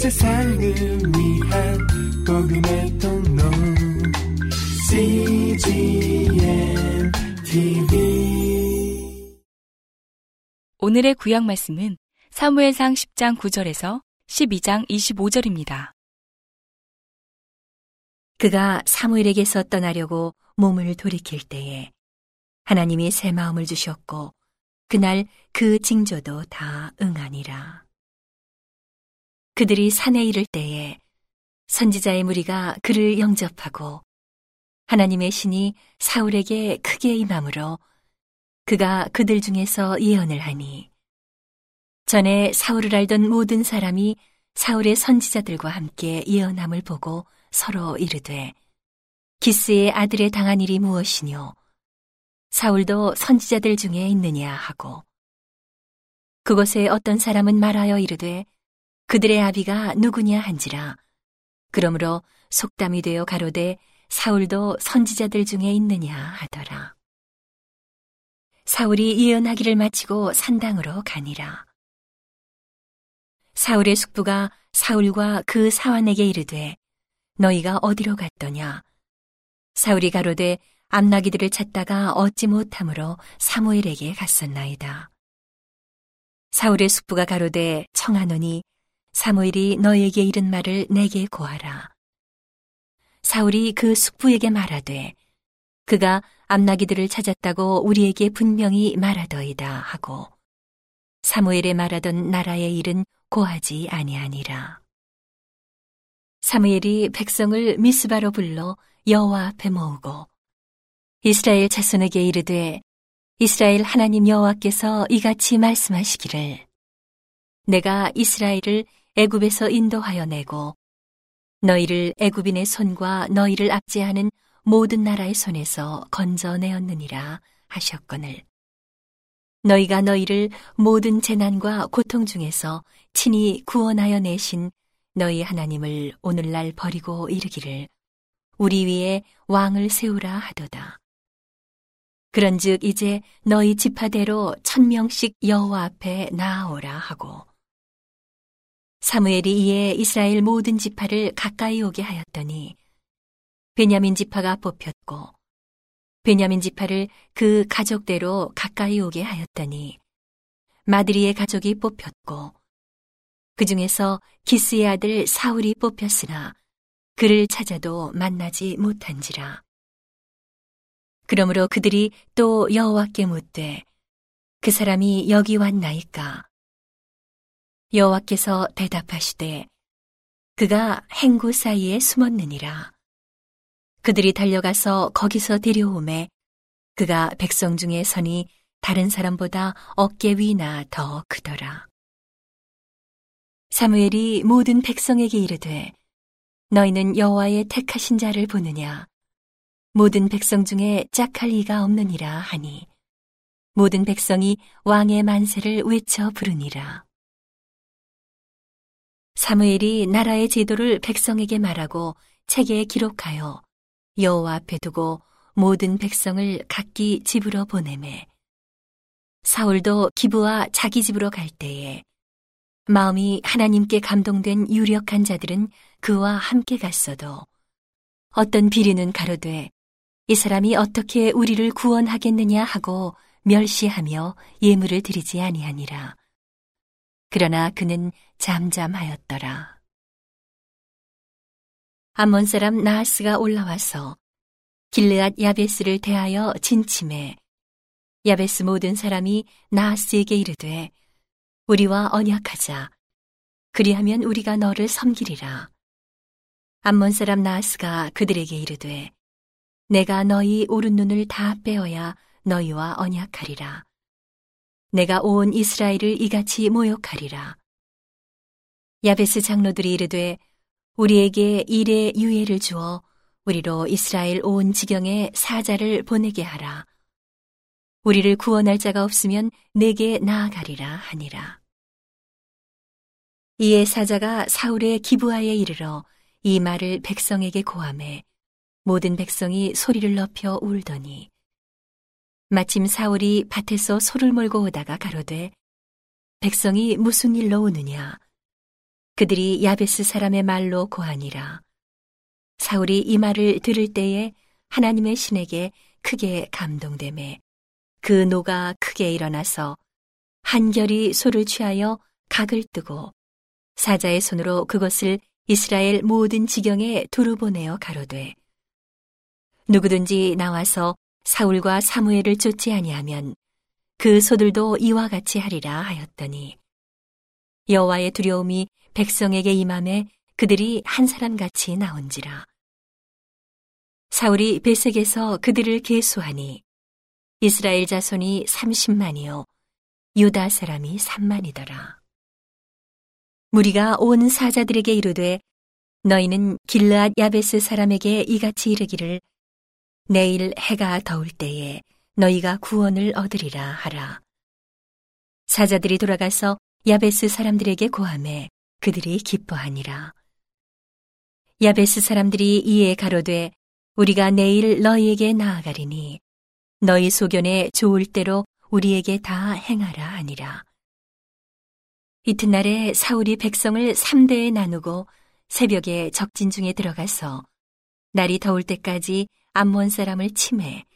세상을 위한 복음의 통로 CGM TV 오늘의 구약 말씀은 사무엘상 10장 9절에서 12장 25절입니다. 그가 사무엘에게서 떠나려고 몸을 돌이킬 때에 하나님이 새 마음을 주셨고 그날 그 징조도 다 응하니라. 그들이 산에 이를 때에 선지자의 무리가 그를 영접하고 하나님의 신이 사울에게 크게 임함으로 그가 그들 중에서 예언을 하니 전에 사울을 알던 모든 사람이 사울의 선지자들과 함께 예언함을 보고 서로 이르되 기스의 아들의 당한 일이 무엇이뇨? 사울도 선지자들 중에 있느냐? 하고 그곳에 어떤 사람은 말하여 이르되 그들의 아비가 누구냐 한지라. 그러므로 속담이 되어 가로되 사울도 선지자들 중에 있느냐 하더라. 사울이 예언하기를 마치고 산당으로 가니라. 사울의 숙부가 사울과 그 사환에게 이르되 너희가 어디로 갔더냐? 사울이 가로되 암나기들을 찾다가 얻지 못함으로 사무엘에게 갔었나이다. 사울의 숙부가 가로되 청하노니 사무엘이 너에게 이른 말을 내게 고하라. 사울이 그 숙부에게 말하되 그가 암나기들을 찾았다고 우리에게 분명히 말하더이다 하고 사무엘의 말하던 나라의 일은 고하지 아니하니라. 사무엘이 백성을 미스바로 불러 여호와 앞에 모으고 이스라엘 자손에게 이르되 이스라엘 하나님 여호와께서 이같이 말씀하시기를 내가 이스라엘을 애굽에서 인도하여 내고 너희를 애굽인의 손과 너희를 압제하는 모든 나라의 손에서 건져내었느니라 하셨거늘 너희가 너희를 모든 재난과 고통 중에서 친히 구원하여 내신 너희 하나님을 오늘날 버리고 이르기를 우리 위에 왕을 세우라 하도다. 그런즉 이제 너희 지파대로 천 명씩 여호와 앞에 나아오라 하고 사무엘이 이에 이스라엘 모든 지파를 가까이 오게 하였더니 베냐민 지파가 뽑혔고 베냐민 지파를 그 가족대로 가까이 오게 하였더니 마드리의 가족이 뽑혔고 그 중에서 기스의 아들 사울이 뽑혔으나 그를 찾아도 만나지 못한지라. 그러므로 그들이 또 여호와께 묻되 그 사람이 여기 왔나이까? 여호와께서 대답하시되 그가 행구 사이에 숨었느니라. 그들이 달려가서 거기서 데려오매 그가 백성 중에 선이 다른 사람보다 어깨 위나 더 크더라. 사무엘이 모든 백성에게 이르되 너희는 여호와의 택하신 자를 보느냐 모든 백성 중에 짝할 이가 없느니라 하니 모든 백성이 왕의 만세를 외쳐 부르니라 사무엘이 나라의 제도를 백성에게 말하고 책에 기록하여 여호와 앞에 두고 모든 백성을 각기 집으로 보내매 사울도 기부와 자기 집으로 갈 때에 마음이 하나님께 감동된 유력한 자들은 그와 함께 갔어도 어떤 비리는 가로되 이 사람이 어떻게 우리를 구원하겠느냐 하고 멸시하며 예물을 드리지 아니하니라. 그러나 그는 잠잠하였더라. 암몬 사람 나하스가 올라와서 길르앗 야베스를 대하여 진침해 야베스 모든 사람이 나하스에게 이르되 우리와 언약하자. 그리하면 우리가 너를 섬기리라. 암몬 사람 나하스가 그들에게 이르되 내가 너희 오른 눈을 다 빼어야 너희와 언약하리라. 내가 온 이스라엘을 이같이 모욕하리라. 야베스 장로들이 이르되 우리에게 일의 유예를 주어 우리로 이스라엘 온 지경에 사자를 보내게 하라. 우리를 구원할 자가 없으면 내게 나아가리라 하니라. 이에 사자가 사울의 기부하에 이르러 이 말을 백성에게 고함해 모든 백성이 소리를 높여 울더니 마침 사울이 밭에서 소를 몰고 오다가 가로되 백성이 무슨 일로 오느냐 그들이 야베스 사람의 말로 고하니라. 사울이 이 말을 들을 때에 하나님의 신에게 크게 감동됨에 그 노가 크게 일어나서 한결이 소를 취하여 각을 뜨고 사자의 손으로 그것을 이스라엘 모든 지경에 두루 보내어 가로되 누구든지 나와서 사울과 사무엘을 쫓지 아니하면 그 소들도 이와 같이 하리라 하였더니 여호와의 두려움이 백성에게 임함에 그들이 한 사람 같이 나온지라. 사울이 베색에서 그들을 계수하니 이스라엘 자손이 30만이요 유다 사람이 3만이더라. 무리가 온 사자들에게 이르되 너희는 길르앗 야베스 사람에게 이같이 이르기를 내일 해가 더울 때에 너희가 구원을 얻으리라 하라. 사자들이 돌아가서 야베스 사람들에게 고함해 그들이 기뻐하니라. 야베스 사람들이 이에 가로되 우리가 내일 너희에게 나아가리니 너희 소견에 좋을 대로 우리에게 다 행하라 하니라. 이튿날에 사울이 백성을 3대에 나누고 새벽에 적진 중에 들어가서 날이 더울 때까지 암몬 사람을 침해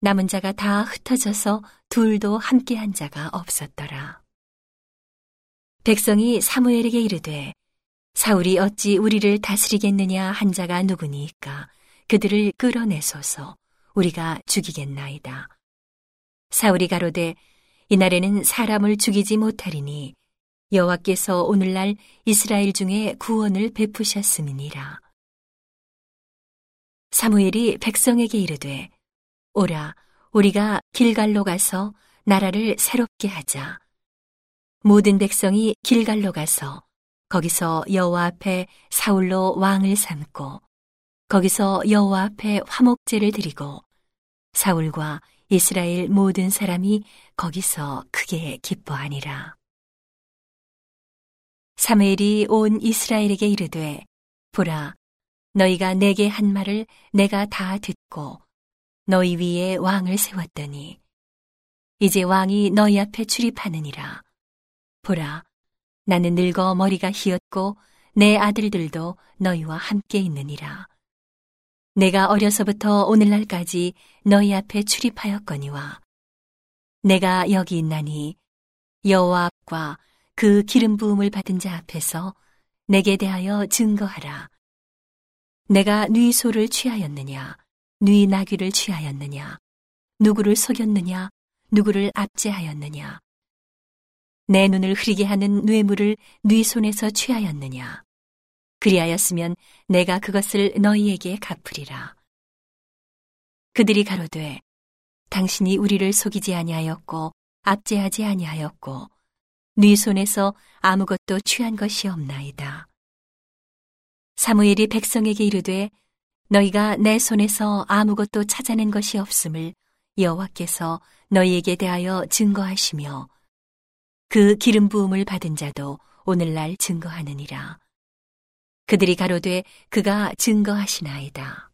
남은 자가 다 흩어져서 둘도 함께 한 자가 없었더라. 백성이 사무엘에게 이르되 사울이 어찌 우리를 다스리겠느냐 한 자가 누구니까 그들을 끌어내소서 우리가 죽이겠나이다. 사울이 가로되 이날에는 사람을 죽이지 못하리니 여호와께서 오늘날 이스라엘 중에 구원을 베푸셨음이니라. 사무엘이 백성에게 이르되 오라 우리가 길갈로 가서 나라를 새롭게 하자. 모든 백성이 길갈로 가서 거기서 여호와 앞에 사울로 왕을 삼고 거기서 여호와 앞에 화목제를 드리고 사울과 이스라엘 모든 사람이 거기서 크게 기뻐하니라. 사무엘이 온 이스라엘에게 이르되 보라 너희가 내게 한 말을 내가 다 듣고 너희 위에 왕을 세웠더니 이제 왕이 너희 앞에 출입하느니라 보라 나는 늙어 머리가 희었고 내 아들들도 너희와 함께 있느니라 내가 어려서부터 오늘날까지 너희 앞에 출입하였거니와 내가 여기 있나니 여호와 앞과 그 기름 부음을 받은 자 앞에서 내게 대하여 증거하라. 내가 네 소를 취하였느냐, 네 나귀를 취하였느냐, 누구를 속였느냐, 누구를 압제하였느냐. 내 눈을 흐리게 하는 뇌물을 네 손에서 취하였느냐. 그리하였으면 내가 그것을 너희에게 갚으리라. 그들이 가로되 당신이 우리를 속이지 아니하였고 압제하지 아니하였고 네 손에서 아무것도 취한 것이 없나이다. 사무엘이 백성에게 이르되 너희가 내 손에서 아무것도 찾아낸 것이 없음을 여호와께서 너희에게 대하여 증거하시며 그 기름 부음을 받은 자도 오늘날 증거하느니라. 그들이 가로되 그가 증거하시나이다.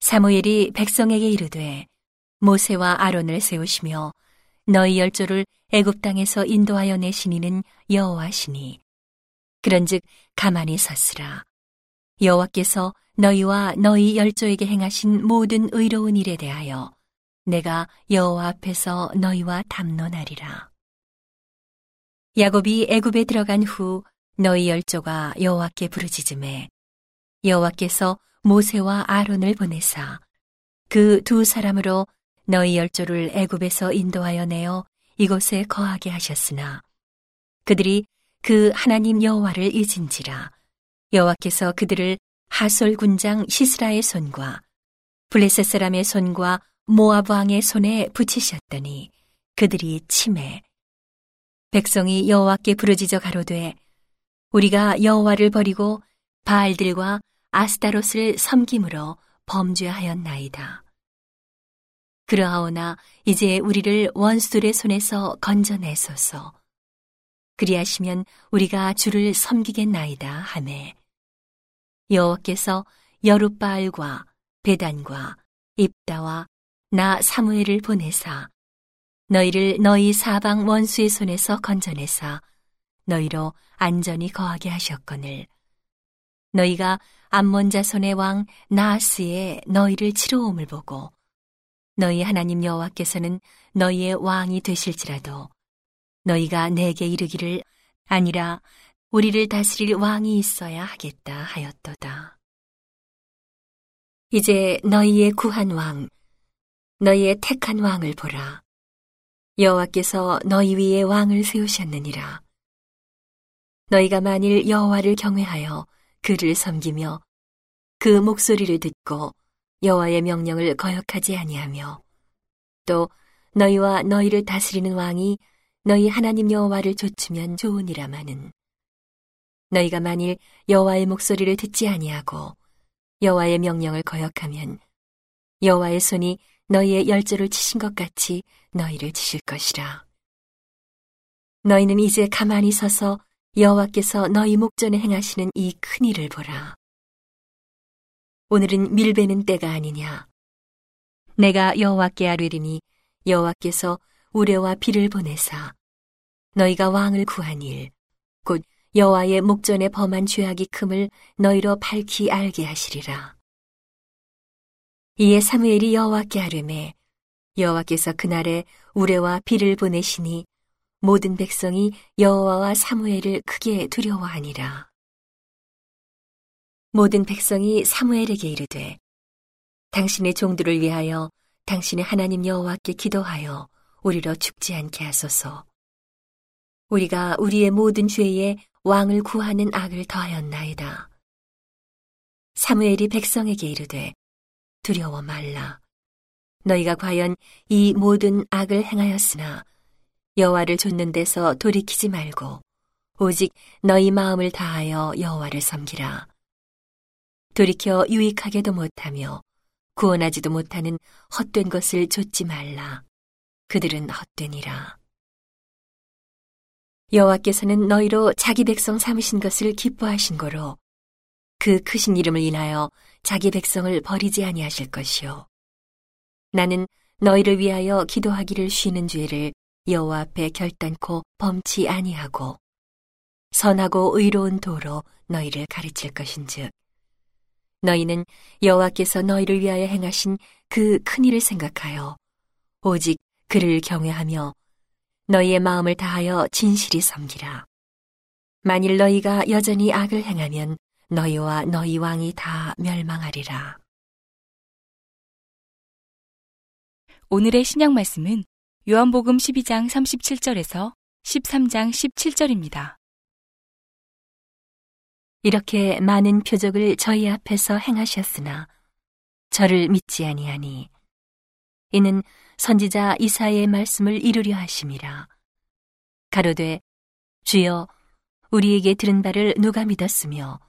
사무엘이 백성에게 이르되 모세와 아론을 세우시며 너희 열조를 애굽 땅에서 인도하여 내시니는 여호와시니 그런즉 가만히 섰으라. 여호와께서 너희와 너희 열조에게 행하신 모든 의로운 일에 대하여 내가 여호와 앞에서 너희와 담론하리라. 야곱이 애굽에 들어간 후 너희 열조가 여호와께 부르짖음에 여호와께서 모세와 아론을 보내사 그 두 사람으로 너희 열조를 애굽에서 인도하여 내어 이곳에 거하게 하셨으나 그들이 그 하나님 여호와를 잊은지라 여호와께서 그들을 하솔 군장 시스라의 손과 블레셋 사람의 손과 모압 왕의 손에 붙이셨더니 그들이 침해 백성이 여호와께 부르짖어 가로되 우리가 여호와를 버리고 바알들과 아스타롯을 섬김으로 범죄하였나이다. 그러하오나 이제 우리를 원수들의 손에서 건져내소서. 그리하시면 우리가 주를 섬기겠나이다 하매 여호와께서 여룻바알과 베단과 입다와 나 사무엘을 보내사 너희를 너희 사방 원수의 손에서 건져내사 너희로 안전히 거하게 하셨거늘. 너희가 암몬 자손의 왕 나하스의 너희를 치러옴을 보고 너희 하나님 여호와께서는 너희의 왕이 되실지라도 너희가 내게 이르기를 아니라 우리를 다스릴 왕이 있어야 하겠다 하였도다. 이제 너희의 구한 왕, 너희의 택한 왕을 보라. 여호와께서 너희 위에 왕을 세우셨느니라. 너희가 만일 여호와를 경외하여 그를 섬기며 그 목소리를 듣고 여호와의 명령을 거역하지 아니하며 또 너희와 너희를 다스리는 왕이 너희 하나님 여호와를 좇으면 좋으니라마는 너희가 만일 여호와의 목소리를 듣지 아니하고 여호와의 명령을 거역하면 여호와의 손이 너희의 열조를 치신 것 같이 너희를 치실 것이라. 너희는 이제 가만히 서서 여호와께서 너희 목전에 행하시는 이 큰 일을 보라. 오늘은 밀베는 때가 아니냐. 내가 여호와께 아뢰리니 여호와께서 우레와 비를 보내사 너희가 왕을 구한 일, 곧 여호와의 목전에 범한 죄악이 큼을 너희로 밝히 알게 하시리라. 이에 사무엘이 여호와께 아뢰매 여호와께서 그날에 우레와 비를 보내시니 모든 백성이 여호와와 사무엘을 크게 두려워하니라. 모든 백성이 사무엘에게 이르되 당신의 종들을 위하여 당신의 하나님 여호와께 기도하여 우리로 죽지 않게 하소서. 우리가 우리의 모든 죄에 왕을 구하는 악을 더하였나이다. 사무엘이 백성에게 이르되 두려워 말라. 너희가 과연 이 모든 악을 행하였으나 여호와를 좇는 데서 돌이키지 말고 오직 너희 마음을 다하여 여호와를 섬기라. 돌이켜 유익하게도 못하며 구원하지도 못하는 헛된 것을 좇지 말라. 그들은 헛되니라. 여호와께서는 너희로 자기 백성 삼으신 것을 기뻐하신 거로 그 크신 이름을 인하여 자기 백성을 버리지 아니하실 것이요. 나는 너희를 위하여 기도하기를 쉬는 죄를 여호와 앞에 결단코 범치 아니하고 선하고 의로운 도로 너희를 가르칠 것인즉 너희는 여호와께서 너희를 위하여 행하신 그 큰 일을 생각하여 오직 그를 경외하며 너희의 마음을 다하여 진실이 섬기라. 만일 너희가 여전히 악을 행하면 너희와 너희 왕이 다 멸망하리라. 오늘의 신약 말씀은 요한복음 12장 37절에서 13장 17절입니다. 이렇게 많은 표적을 저희 앞에서 행하셨으나 저를 믿지 아니하니 이는 선지자 이사의 말씀을 이루려 하심이라 가로되 주여 우리에게 들은 바를 누가 믿었으며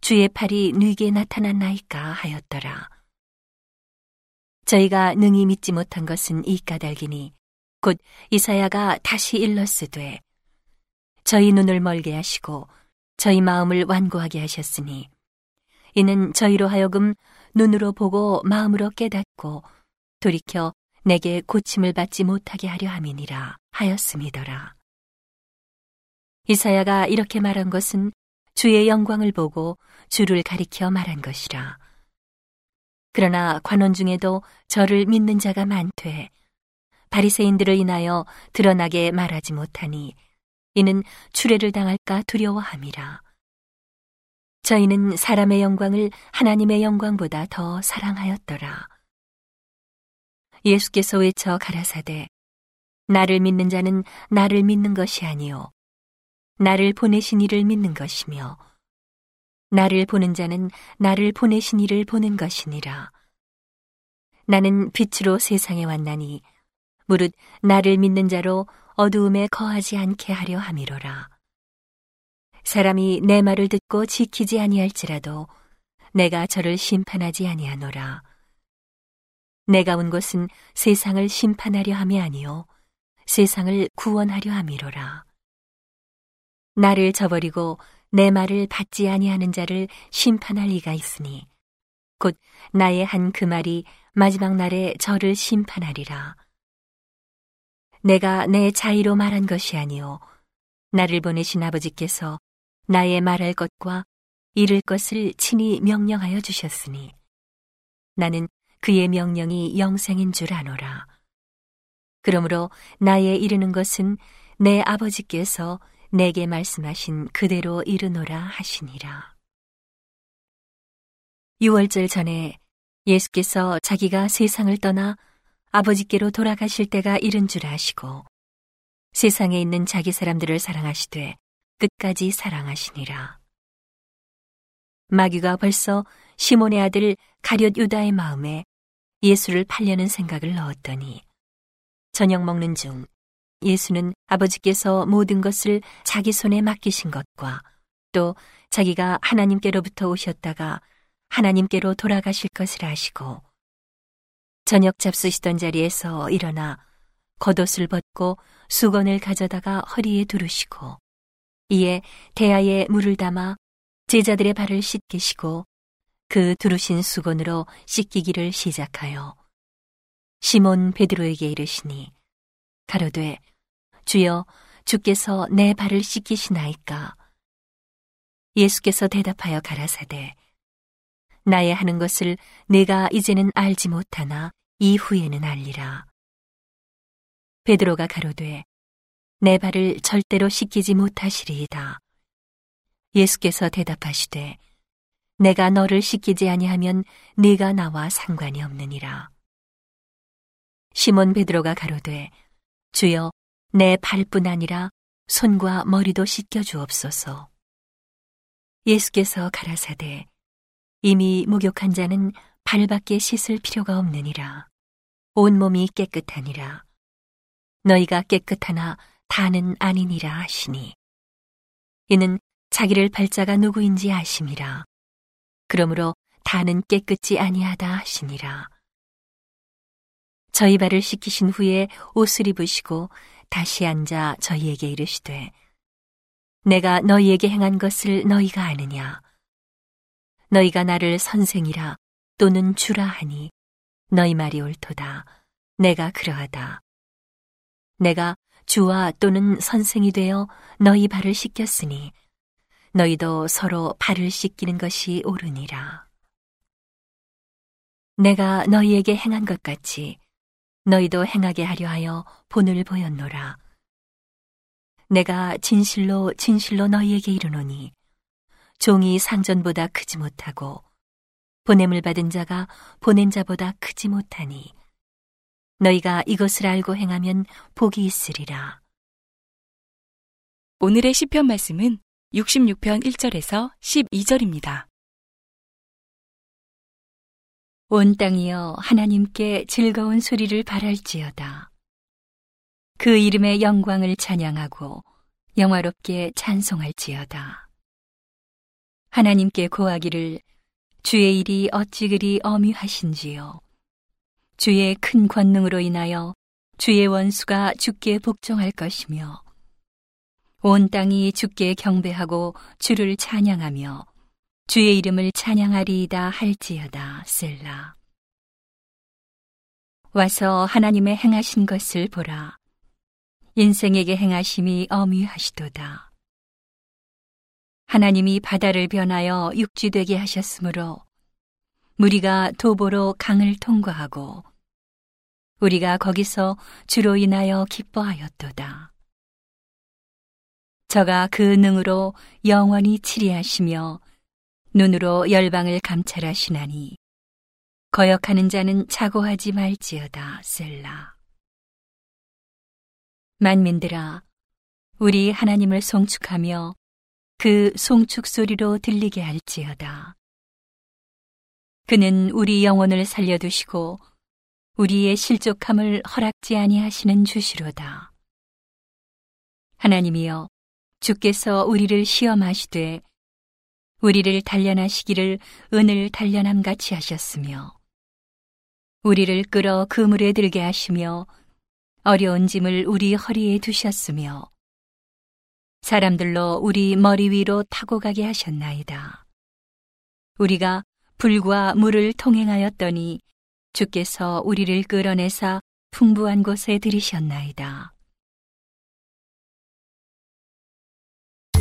주의 팔이 누게 나타났나이까 하였더라. 저희가 능히 믿지 못한 것은 이 까닭이니 곧 이사야가 다시 일렀으되 저희 눈을 멀게 하시고 저희 마음을 완고하게 하셨으니 이는 저희로 하여금 눈으로 보고 마음으로 깨닫고 돌이켜 내게 고침을 받지 못하게 하려 함이니라 하였음이더라. 이사야가 이렇게 말한 것은 주의 영광을 보고 주를 가리켜 말한 것이라. 그러나 관원 중에도 저를 믿는 자가 많되 바리새인들을 인하여 드러나게 말하지 못하니 이는 추례를 당할까 두려워함이라. 저희는 사람의 영광을 하나님의 영광보다 더 사랑하였더라. 예수께서 외쳐 가라사대 나를 믿는 자는 나를 믿는 것이 아니요 나를 보내신 이를 믿는 것이며 나를 보는 자는 나를 보내신 이를 보는 것이니라. 나는 빛으로 세상에 왔나니 무릇 나를 믿는 자로 어두움에 거하지 않게 하려 함이로라. 사람이 내 말을 듣고 지키지 아니할지라도 내가 저를 심판하지 아니하노라. 내가 온 것은 세상을 심판하려 함이 아니요 세상을 구원하려 함이로라. 나를 저버리고 내 말을 받지 아니하는 자를 심판할 리가 있으니 곧 나의 한 그 말이 마지막 날에 저를 심판하리라. 내가 내 자의로 말한 것이 아니요 나를 보내신 아버지께서 나의 말할 것과 이를 것을 친히 명령하여 주셨으니 나는 그의 명령이 영생인 줄 아노라. 그러므로 나의 이르는 것은 내 아버지께서 내게 말씀하신 그대로 이르노라 하시니라. 6월절 전에 예수께서 자기가 세상을 떠나 아버지께로 돌아가실 때가 이른 줄 아시고 세상에 있는 자기 사람들을 사랑하시되 끝까지 사랑하시니라. 마귀가 벌써 시몬의 아들 가룟 유다의 마음에 예수를 팔려는 생각을 넣었더니 저녁 먹는 중 예수는 아버지께서 모든 것을 자기 손에 맡기신 것과 또 자기가 하나님께로부터 오셨다가 하나님께로 돌아가실 것을 아시고 저녁 잡수시던 자리에서 일어나 겉옷을 벗고 수건을 가져다가 허리에 두르시고 이에 대야에 물을 담아 제자들의 발을 씻기시고 그 두르신 수건으로 씻기기를 시작하여 시몬 베드로에게 이르시니 가로되 주여 주께서 내 발을 씻기시나이까? 예수께서 대답하여 가라사대 나의 하는 것을 내가 이제는 알지 못하나 이후에는 알리라. 베드로가 가로되 내 발을 절대로 씻기지 못하시리이다. 예수께서 대답하시되 내가 너를 씻기지 아니하면 네가 나와 상관이 없느니라 시몬 베드로가 가로되 주여 내 발뿐 아니라 손과 머리도 씻겨 주옵소서. 예수께서 가라사대 이미 목욕한 자는 발밖에 씻을 필요가 없느니라. 온 몸이 깨끗하니라. 너희가 깨끗하나 다는 아니니라 하시니. 이는 자기를 발자가 누구인지 아심이라. 그러므로 다는 깨끗지 아니하다 하시니라. 저희 발을 씻기신 후에 옷을 입으시고 다시 앉아 저희에게 이르시되 내가 너희에게 행한 것을 너희가 아느냐? 너희가 나를 선생이라 또는 주라 하니 너희 말이 옳도다. 내가 그러하다. 내가 주와 또는 선생이 되어 너희 발을 씻겼으니 너희도 서로 발을 씻기는 것이 옳으니라 내가 너희에게 행한 것 같이 너희도 행하게 하려 하여 본을 보였노라. 내가 진실로 진실로 너희에게 이르노니 종이 상전보다 크지 못하고 보냄을 받은 자가 보낸 자보다 크지 못하니 너희가 이것을 알고 행하면 복이 있으리라. 오늘의 시편 말씀은 66편 1절에서 12절입니다. 온 땅이여 하나님께 즐거운 소리를 발할지어다. 그 이름의 영광을 찬양하고 영화롭게 찬송할지어다. 하나님께 고하기를 주의 일이 어찌 그리 어미하신지요. 주의 큰 권능으로 인하여 주의 원수가 주께 복종할 것이며 온 땅이 주께 경배하고 주를 찬양하며 주의 이름을 찬양하리이다 할지어다 셀라. 와서 하나님의 행하신 것을 보라. 인생에게 행하심이 어미하시도다. 하나님이 바다를 변하여 육지되게 하셨으므로 무리가 도보로 강을 통과하고 우리가 거기서 주로 인하여 기뻐하였도다. 저가 그 능으로 영원히 치리하시며 눈으로 열방을 감찰하시나니 거역하는 자는 자고하지 말지어다 셀라. 만민들아 우리 하나님을 송축하며 그 송축 소리로 들리게 할지어다. 그는 우리 영혼을 살려두시고 우리의 실족함을 허락지 아니하시는 주시로다. 하나님이여 주께서 우리를 시험하시되 우리를 단련하시기를 은을 단련함 같이 하셨으며 우리를 끌어 그물에 들게 하시며 어려운 짐을 우리 허리에 두셨으며 사람들로 우리 머리 위로 타고 가게 하셨나이다. 우리가 불과 물을 통행하였더니 주께서 우리를 끌어내사 풍부한 곳에 들이셨나이다.